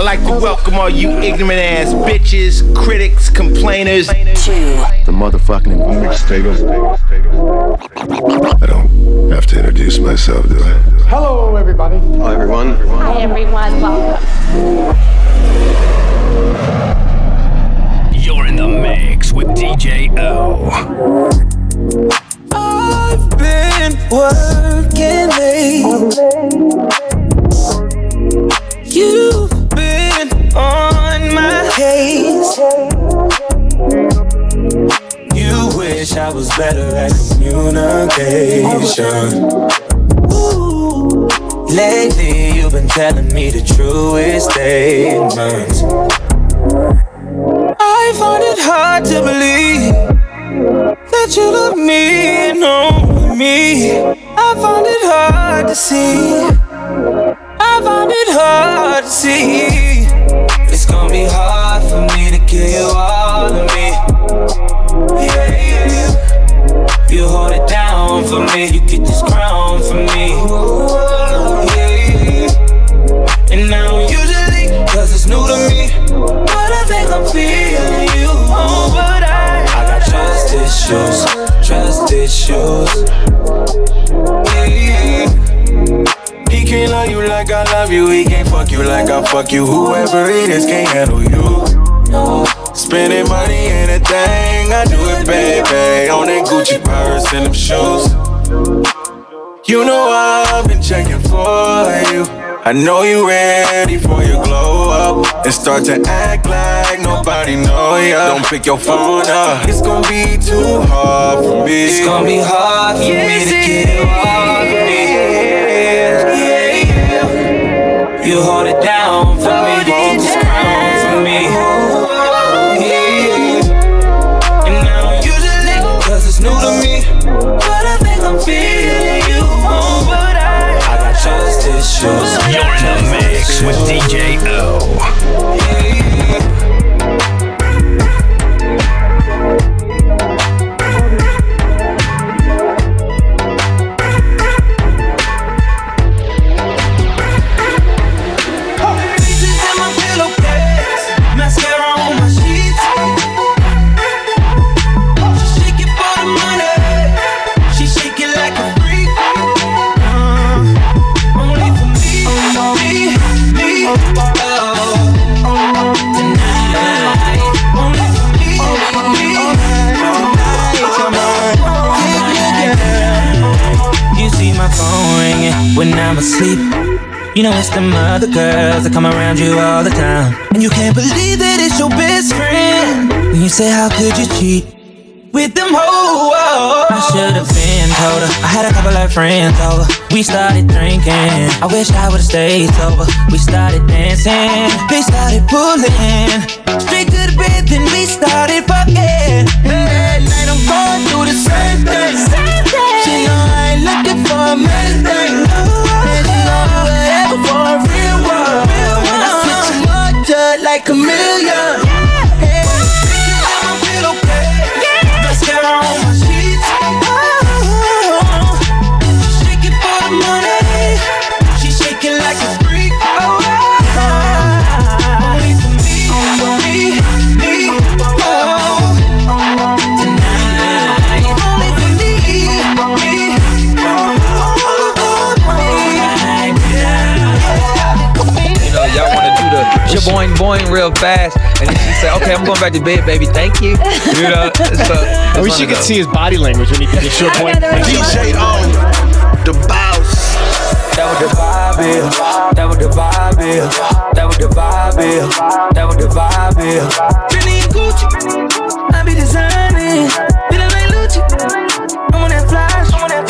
I'd like to welcome all you ignorant ass bitches, critics, complainers. To the motherfucking mixtape. I don't have to introduce myself, do I? Hello, everybody. Hi, everyone. Hi, everyone. Welcome. You're in the mix with DJ O. I've been working late. You've been on my You wish I was better at communication. Lately, you've been telling me the truest statements. I find it hard to believe that you love me and only me. I find it hard to see. I find it hard to see. It's gonna be hard issues. can't love you like I love you. He can't fuck you like I fuck you. Whoever it is can't handle you. No. Spending money ain't a thing. I do it, baby. On that Gucci purse and them shoes. You know I've been checking for you. I know you ready for your and start to act like nobody know ya. Don't pick your phone up. It's gonna be too hard for me. It's gonna be hard for yes, me to get off me. Yeah, you hold it down for me, I'm asleep. You know it's them other girls that come around you all the time. And you can't believe that it's your best friend. When you say, How could you cheat? With them hoes. I should have been told her. I had a couple of friends over. We started drinking. I wish I would've stayed sober. We started dancing. They started pulling. Straight to the bed, then we started fucking. And that night I'm going through the same thing. She know I ain't looking for a man boing real fast, and then she said, "Okay, I'm going back to bed, baby. Thank you." You know, so I wish you could see his body language when he did the short point. DJ on the boss. That was the vibe, yeah. That was the vibe, yeah. That was the vibe, yeah. That was the vibe, yeah. Fendi and Gucci, I be designing, feeling like Lucci. I'm on that flash, I'm on that flash. That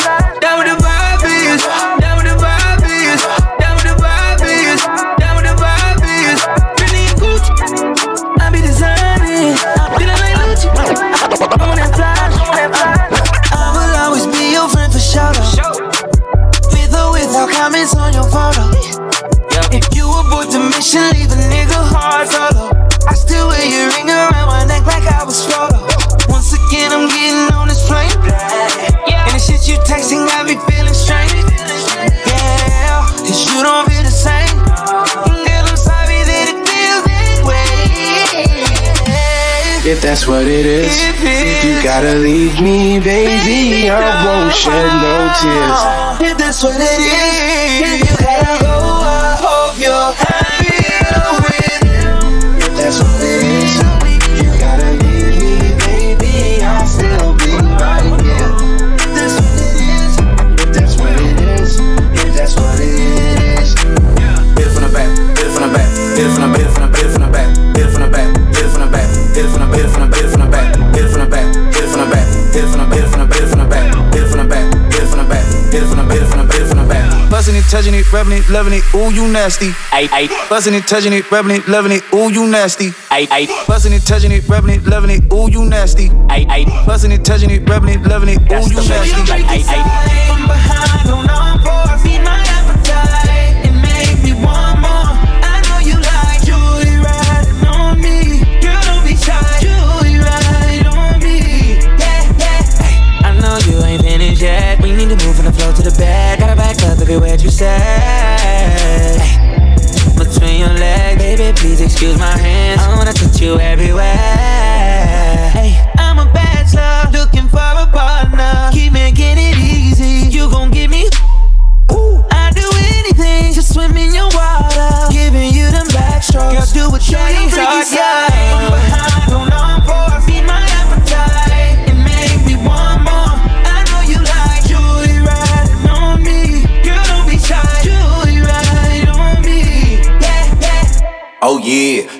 that's what it is. You gotta leave me, baby, I won't shed no tears. If that's what it is, you gotta go, I hope you're happy hit it from the, hit it from the, hit it from the back, hit it from the back, hit it from the back, hit it from the, hit it from the, hit it from the back. Buzzing it, touching it, rubbing it, loving it, ooh, you nasty. Ay, ay, Buzzing it, touching it, rubbing it, loving it, ooh, you nasty. ay, ay, Buzzing it, touching it, rubbing it, loving it, ooh, you nasty. ay, ay. Buzzing it, touching it, rubbing it, loving it, ooh, That's you the way nasty. Ay, ay, ay. From behind on all the floor to the bed. Gotta back up every word you say. Between your legs, baby, please excuse my hands. I wanna touch you everywhere. I'm a bachelor, looking for a partner. Keep making it easy. You gon' give me. Ooh, I'd do anything to swim in your water. Giving you them backstrokes.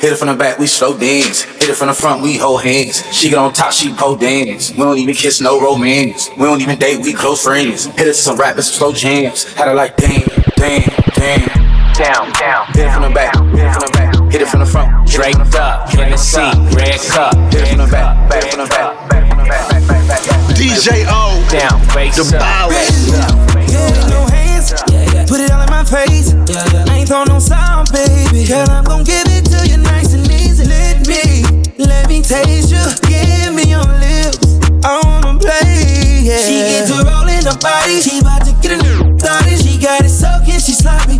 Hit it from the back, we slow dance. Hit it from the front, we hold hands. She get on top, she pole dance. We don't even kiss, no romance. We don't even date, we close friends. Hit it to some rappers, slow jams. Had her like damn, damn, damn. Down, down, Hit it from the back, hit it from the back, hit it from the front. hit it from the draped front, up, hit it from the Hennessy, front, red cup, Hit it from the red back, cup, back red from the cup. back, back from the back, back, back, back, back. DJ O, down, face The up. Bow. Yeah, no hands. Put it all in my face. I ain't throw no sound, baby. Girl, I'm gon' give it taste you. Give me your lips. I wanna play. Yeah. She get to rolling her body. She about to get a new started. She got it soaking. She sloppy,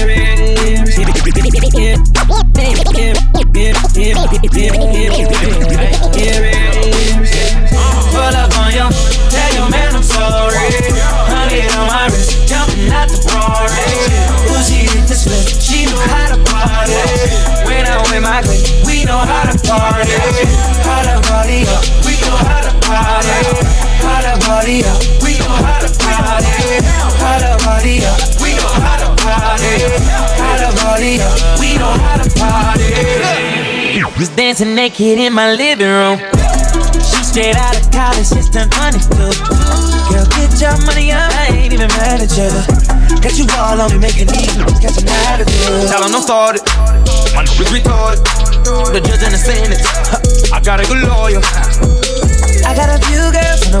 Was dancing naked in my living room. She straight out of college, just turned 22. Girl, get your money up, I ain't even mad at you. Got you all on me, making these catch an attitude. Tell them don't start it, my niggas retarded. The judge and the sentence, I got a good lawyer. I got a few girls on the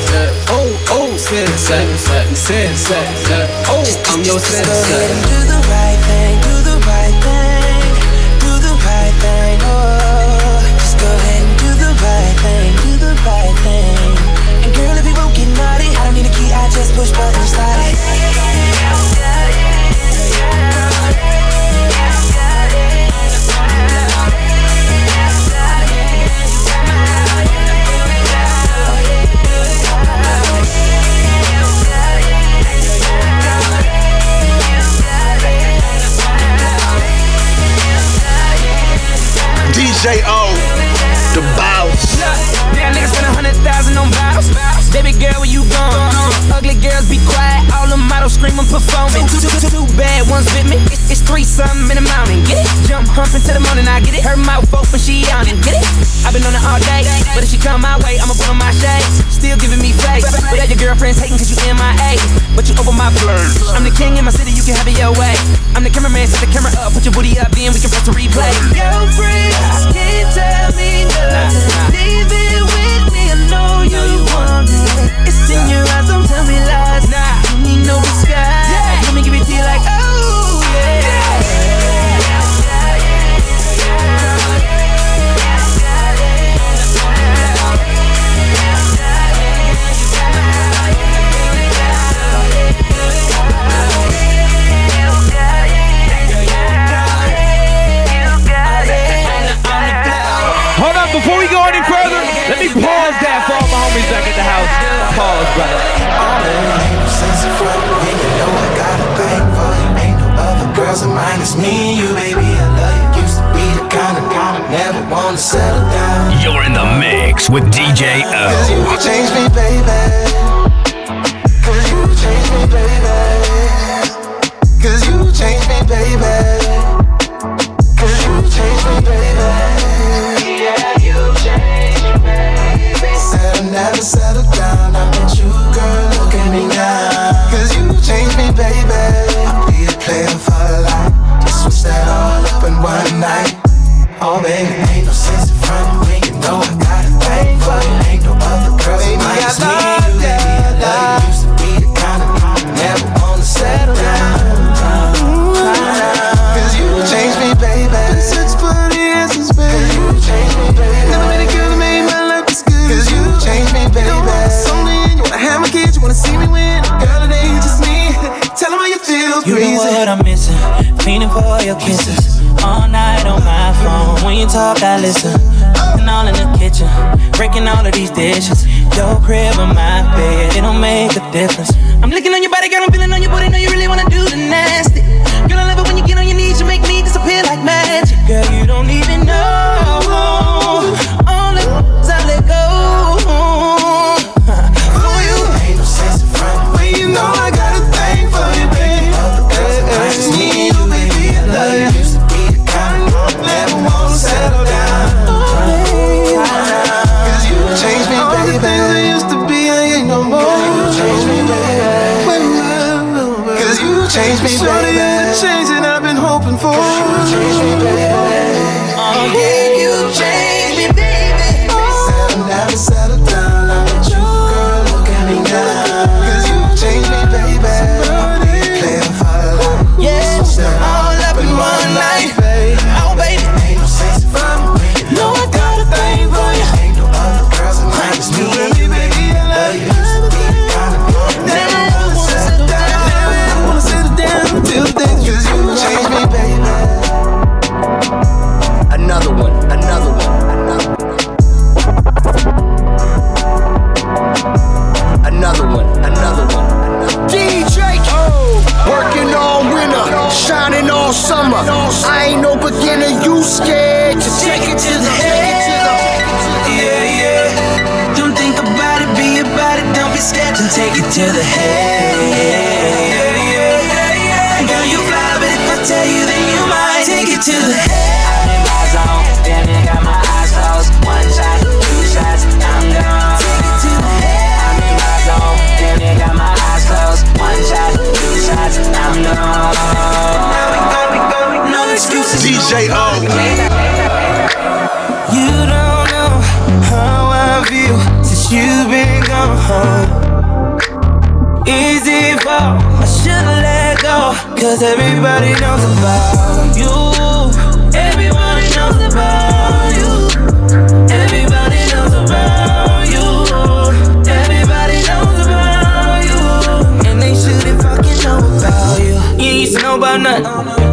Oh, I'm your sensei. Do the right thing, do the right thing, do the right thing. Oh, just go ahead and do the right thing, do the right thing. And girl, if you won't get naughty, I don't need a key, I just push buttons, DJ O, the boss. Yeah, niggas spend a hundred thousand on bottles. Baby girl, where you going? Ugly girls be quiet, all the models screaming, performing. Two, two, two, two bad ones with me. It's, it's three something in the mountain. Get it? Jump humping till the morning, I get it. Her mouth open, she on it. Get it? I've been on it all day, but if she come my way, I'ma put on my shades. Still giving me face. But all your girlfriends hating cause you in my A. But you over my flirt. I'm the king in my city, you can have it your way. I'm the cameraman, set the camera up, put your booty up, then we can press the replay. Your friends can't tell me nothing. Leave it want it. It's in your eyes, don't tell me lies. Nah, you need no disguise. Dishes. Your crib or my bed, it don't make a difference. I ain't no beginner, you scared to take it to the head. Yeah, yeah. Don't think about it, be about it. Don't be scared to take it to the head. Yeah, yeah, yeah. Girl, you fly, but if I tell you, then you might take it to the head. I'm in my zone, damn it, got my eyes closed. One shot, two shots, I'm gone. Take it to the head. I'm in my zone, damn it, got my eyes closed. One shot, two shots, I'm gone. Now we go, we go, we no excuses. DJ O. You don't know how I feel since you've been gone. Easy fall, I should've let go. Cause everybody knows about you. Everybody knows about you. Everybody knows about you. Everybody knows about you. And they shouldn't fucking know about you. You used to know about nothing.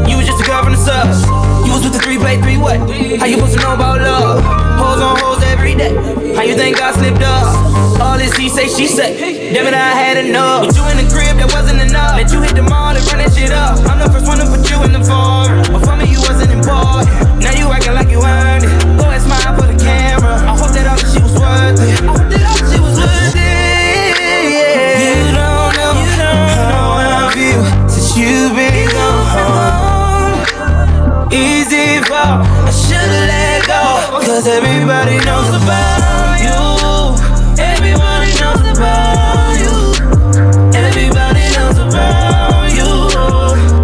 What? How you supposed to know about love? Hoes on hoes every day. How you think God slipped up? All this he say, she say. Damn it, I had enough. Put you in the crib, that wasn't enough. Let you hit the mall and run that shit up. I'm the first one to put you in the farm. But for me, you wasn't important. Now you acting like you earned it. Go and smile for the camera. I hope that all the shit was worth it. Cause everybody knows about you. Everybody knows about you. Everybody knows about you.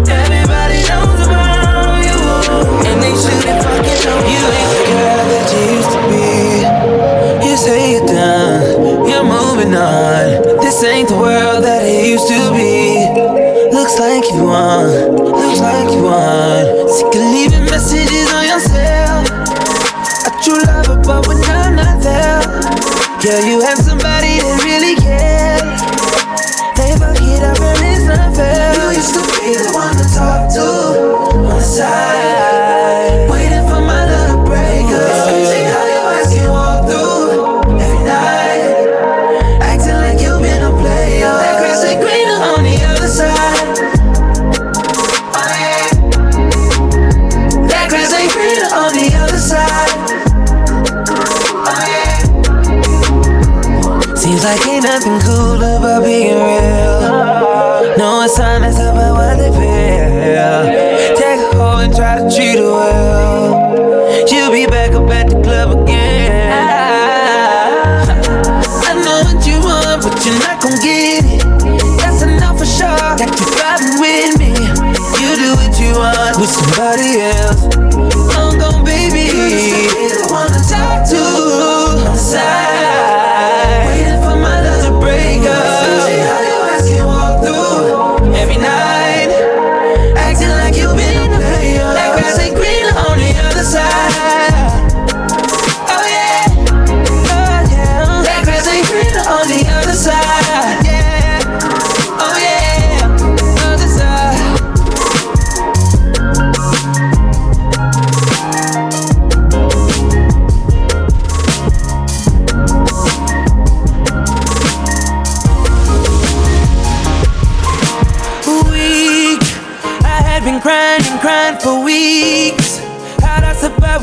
Everybody knows about you. And they shouldn't fucking know you ain't the girl that you used to be. You say you're done, you're moving on. This ain't the world that it used to be. Looks like you won, looks like you won. Sick of leaving messages but when I'm not there, girl, you have somebody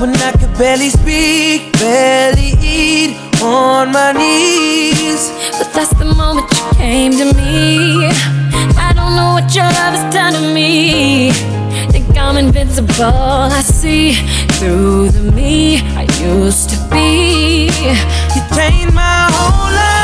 when I could barely speak, barely eat on my knees? But that's the moment you came to me. I don't know what your love has done to me. Think I'm invincible. I see through the me I used to be. You changed my whole life.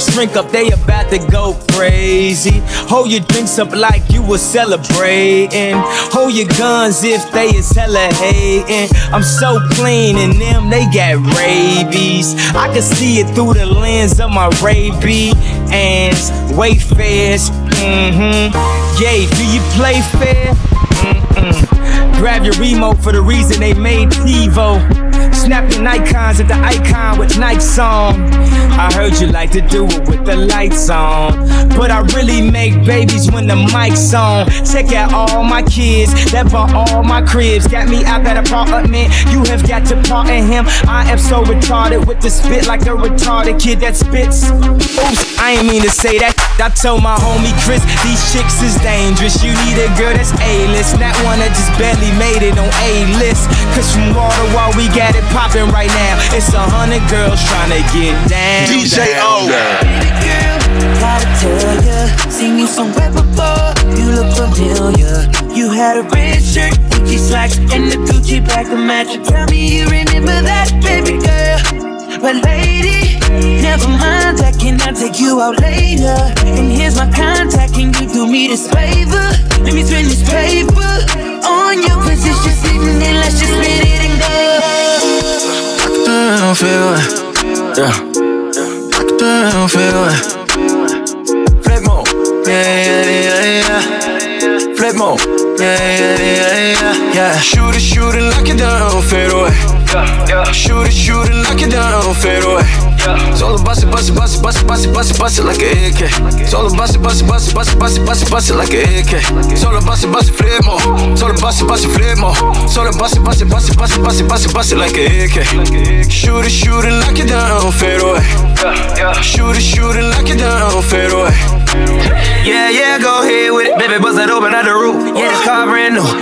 The shrink up, they about to go crazy. Hold your drinks up like you were celebrating. Hold your guns if they is hella hating. I'm so clean and them, they got rabies. I can see it through the lens of my rabies and Wayfarers. Mm-hmm. Yay, do you play fair? Mm-mm. Grab your remote for the reason they made TiVo. Snap icons at the icon with Nike's on. I heard you like to do it with the lights on. But I really make babies when the mic's on. Check out all my kids that bought all my cribs. Got me out that apartment. You have got to part in him. I am so retarded with the spit like a retarded kid that spits. Oops, I ain't mean to say that. I told my homie Chris, these chicks is dangerous. You need a girl that's A-list, not one that just barely made it on A-list. Cause from to wall, we got it poppin' right now. It's a hundred girls trying to get down. DJ O. Baby girl, gotta tell ya, seen you somewhere before. You look familiar. You had a red shirt, Gucci slacks, and the Gucci bag to match. Tell me you remember that, baby girl. But lady, never mind that. Can I take you out later? And here's my contact. Can you do me this favor? Let me spend this paper on you. Cause it's just sitting there. Let's just split it and go. Don't feel it. Yeah. Don't feel it. Flip mode. Yeah, yeah, yeah, yeah. Flip mode. Yeah, yeah, yeah, yeah, yeah. Shoot it, shoot it, lock it down, fade away. Yeah, yeah. Shoot it, shoot it, lock it down, fade away. It's all about it, bust it, bust it, bust it, bust it, bust it, bust it like an AK. It's all about it, bust it, bust it, bust it, bust it, bust it, bust it like an AK. It's all about it, bust it, flip more. It's all about it, bust it, flip more. It's all about it, bust it, bust it, bust it, bust it, bust it, bust it like an AK. Shoot it, shoot it, lock it down, fade away. Shoot it, shoot it, lock it down, fade away. Yeah, yeah, go ahead with it. Baby, bust it open at the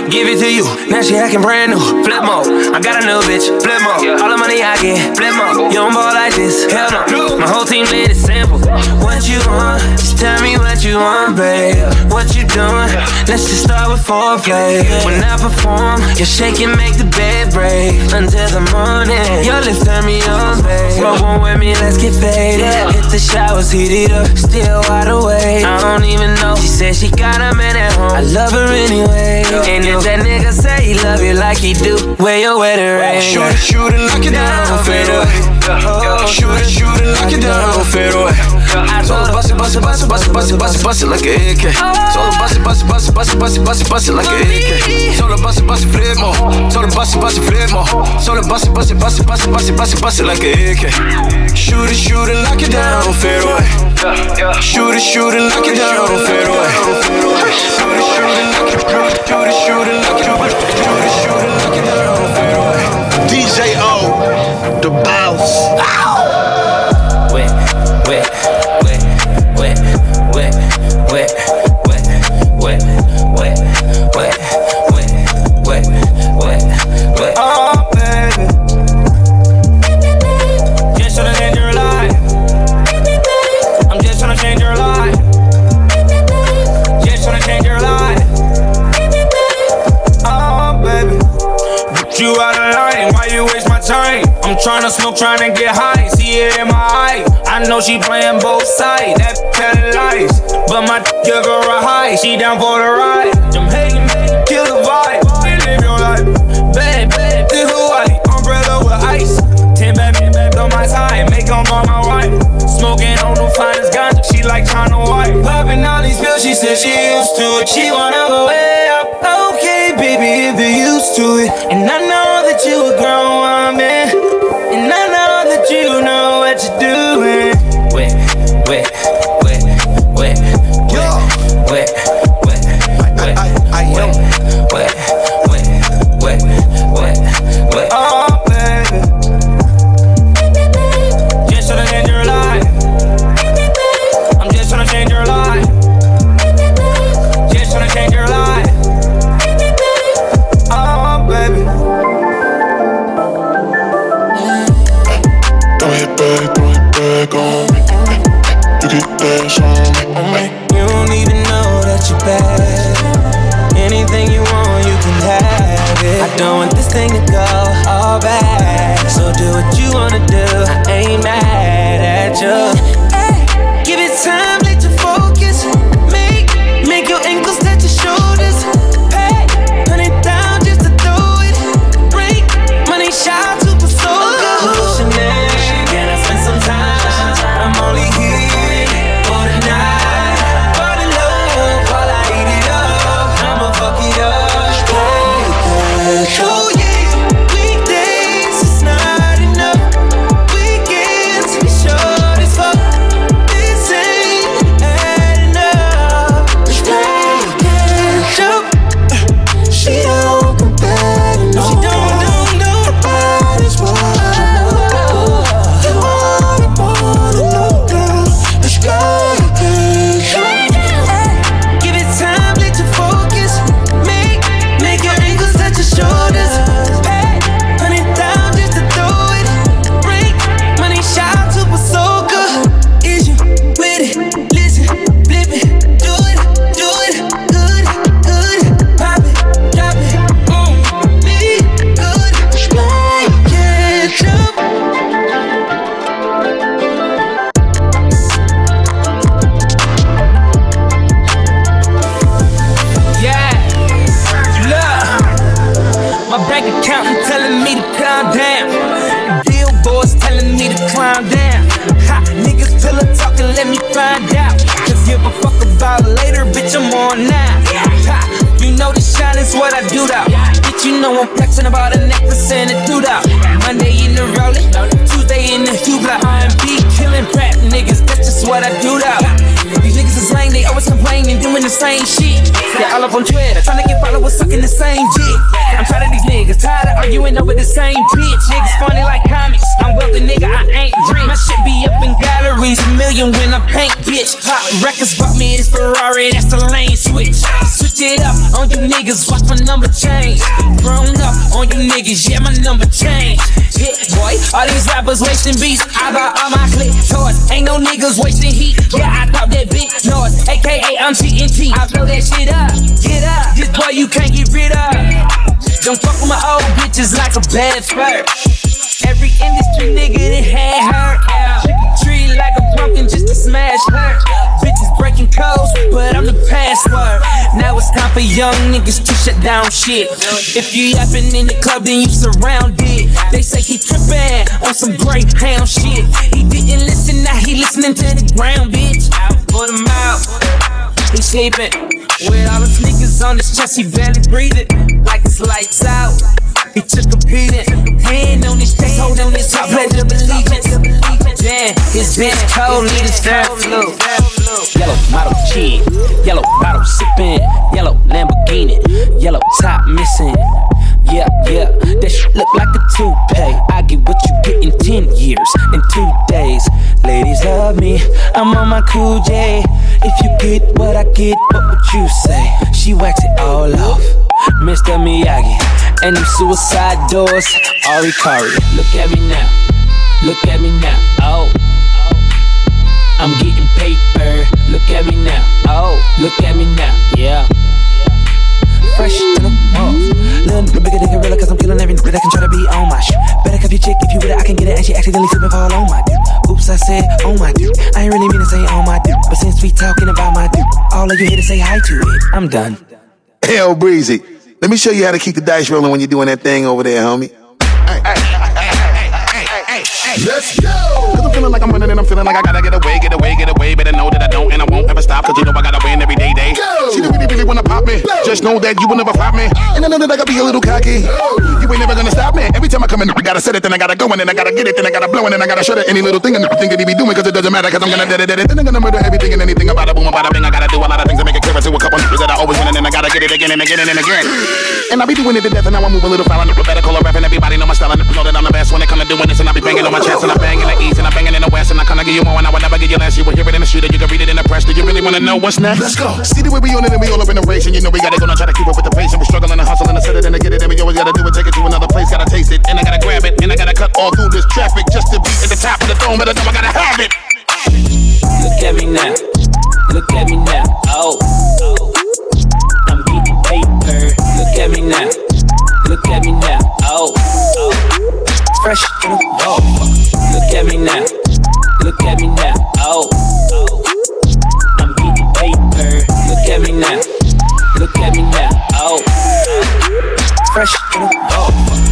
Give it to you. Now she acting brand new. Flip mode. I got a new bitch. Flip mode. All the money I get. Flip mode. You don't ball like this. Hell no. My whole team made it simple. What you want? Just tell me what you want, babe. What you doing? Let's just start with foreplay. When I perform, you shake and make the bed break until the morning. Your lips turn me on, babe. Smoke one with me, let's get faded. Hit the showers, heat it up, still wide awake. I don't even know. She said she got a man at home. I love her anyway. And if that nigga say he love you like he do, wear your wedding ring. Shoot it, shoot it, lock it down, fade away. Shoot it, shoot it, lock it down, fade away. All bust it, bust it, bust it, bust it, bust it, bust it, bust it like an AK. It's all bust it, bust it, bust it, bust it, bust it, bust it, bust it like an AK. It's all bust it, bust it, flip more. All bust it, bust it, flip more. It's all bust it, bust it, bust it, bust it, bust it, bust it, bust it like an AK. Shoot it, shoot it, lock it down, fade away. Shoot it, shoot it, lock it down, fade away. Shoot it, shoot it, lock it, it, shoot it, shoot it, lock it, shoot tryna smoke, tryna get high, see it in my eye. I know she playing both sides, that telling lies. But my give her a high, she down for the ride. I'm hating, kill the vibe, live your life. Bad, bad, this Hawaii, umbrella with ice. Ten men back on my side, make them all my wife. Smoking on the finest ganja, she like China White. Popping all these pills, she said she used to it. She wanna go way up. Okay, baby, if you're used to it. And I know that you a grown on me. You don't even know that you're bad. Anything you want, you can have it. I don't want this thing to go all bad. So do what you wanna do. I ain't mad at you. Hot records bought me this Ferrari, that's the lane switch. Switch it up on you niggas, watch my number change. Grown up on you niggas, yeah, my number change. Hit boy, all these rappers wasting beats. I got all my click toys. Ain't no niggas wasting heat. Yeah, I thought that big noise. AKA, I'm TNT. I blow that shit up. Get up. This boy you can't get rid of. Don't fuck with my old bitches like a bad fur. Every industry nigga that had her out. Tree like a pumpkin just to smash her. Bitches breaking codes, but I'm the password. Now it's time for young niggas to shut down shit. If you yapping in the club, then you surrounded. They say he trippin' on some greyhound shit. He didn't listen, now he listening to the ground, bitch. Put him out. He sleeping with all the sneakers on his chest. He barely breathing like it's lights out. He took a beating, hand on his chest, holding his top, pledge of allegiance. Damn, his bitch cold, need his fair flu. Yellow model chick, yellow bottle sipping, yellow Lamborghini, yellow top missing. Yeah, yeah, that shit look like a toupee. I get what you get in 10 years, in two days. Ladies love me, I'm on my cool J. If you get what I get, what would you say? She wax it all off, Mr. Miyagi. And them suicide doors, Hari Kari. Look at me now, look at me now, oh. oh. I'm getting paper, look at me now, accidentally slip fall on oh my dude. Oops, I said, oh my dude. I ain't really mean to say on my dude, but since we talking about my dude, all of you here to say hi to it. I'm done. Hell, Breezy. Let me show you how to keep the dice rolling when you're doing that thing over there, homie. Let's go! Cause I'm feeling like I'm running and I'm feeling like I gotta get away, get away, get away. Better stop. Cause you know I gotta win every day, day. Go! She really, really wanna pop me. Just know that you will never flop me. And I know that I gotta be a little cocky. You ain't never gonna stop me. Every time I come in, I gotta set it, then I gotta go, and then I gotta get it, then I gotta blow, and then I gotta shut it. Any little thing and everything that he be doing, cause it doesn't matter, cause I'm gonna dead it, dead it. Then I'm gonna murder everything and anything about a boom, about a bing. I gotta do a lot of things to make it clear to a couple niggas that I always win, and then I gotta get it again and again and again. And I be doing it to death, and now I move a little foul. I better call a rap, and everybody know my style, and know that I'm the best when it come to doing this, and I be banging on my chest, and I bang in the east, and I banging in the west, and I kinda give you more, and I wanna know what's next? Let's go. See the way we on it, and we all up in the race, and you know we gotta go and try to keep up with the pace, and we struggling and hustling to set it and to get it, and we always gotta do it, take it to another place, gotta taste it, and I gotta grab it, and I gotta cut all through this traffic just to be at the top of the dome, but I know I gotta have it. Look at me now, look at me now, oh. I'm getting paper. Look at me now, look at me now, oh. Fresh to the wall. Look at me now, look at me now, oh. At me now, oh. Fresh to the wall.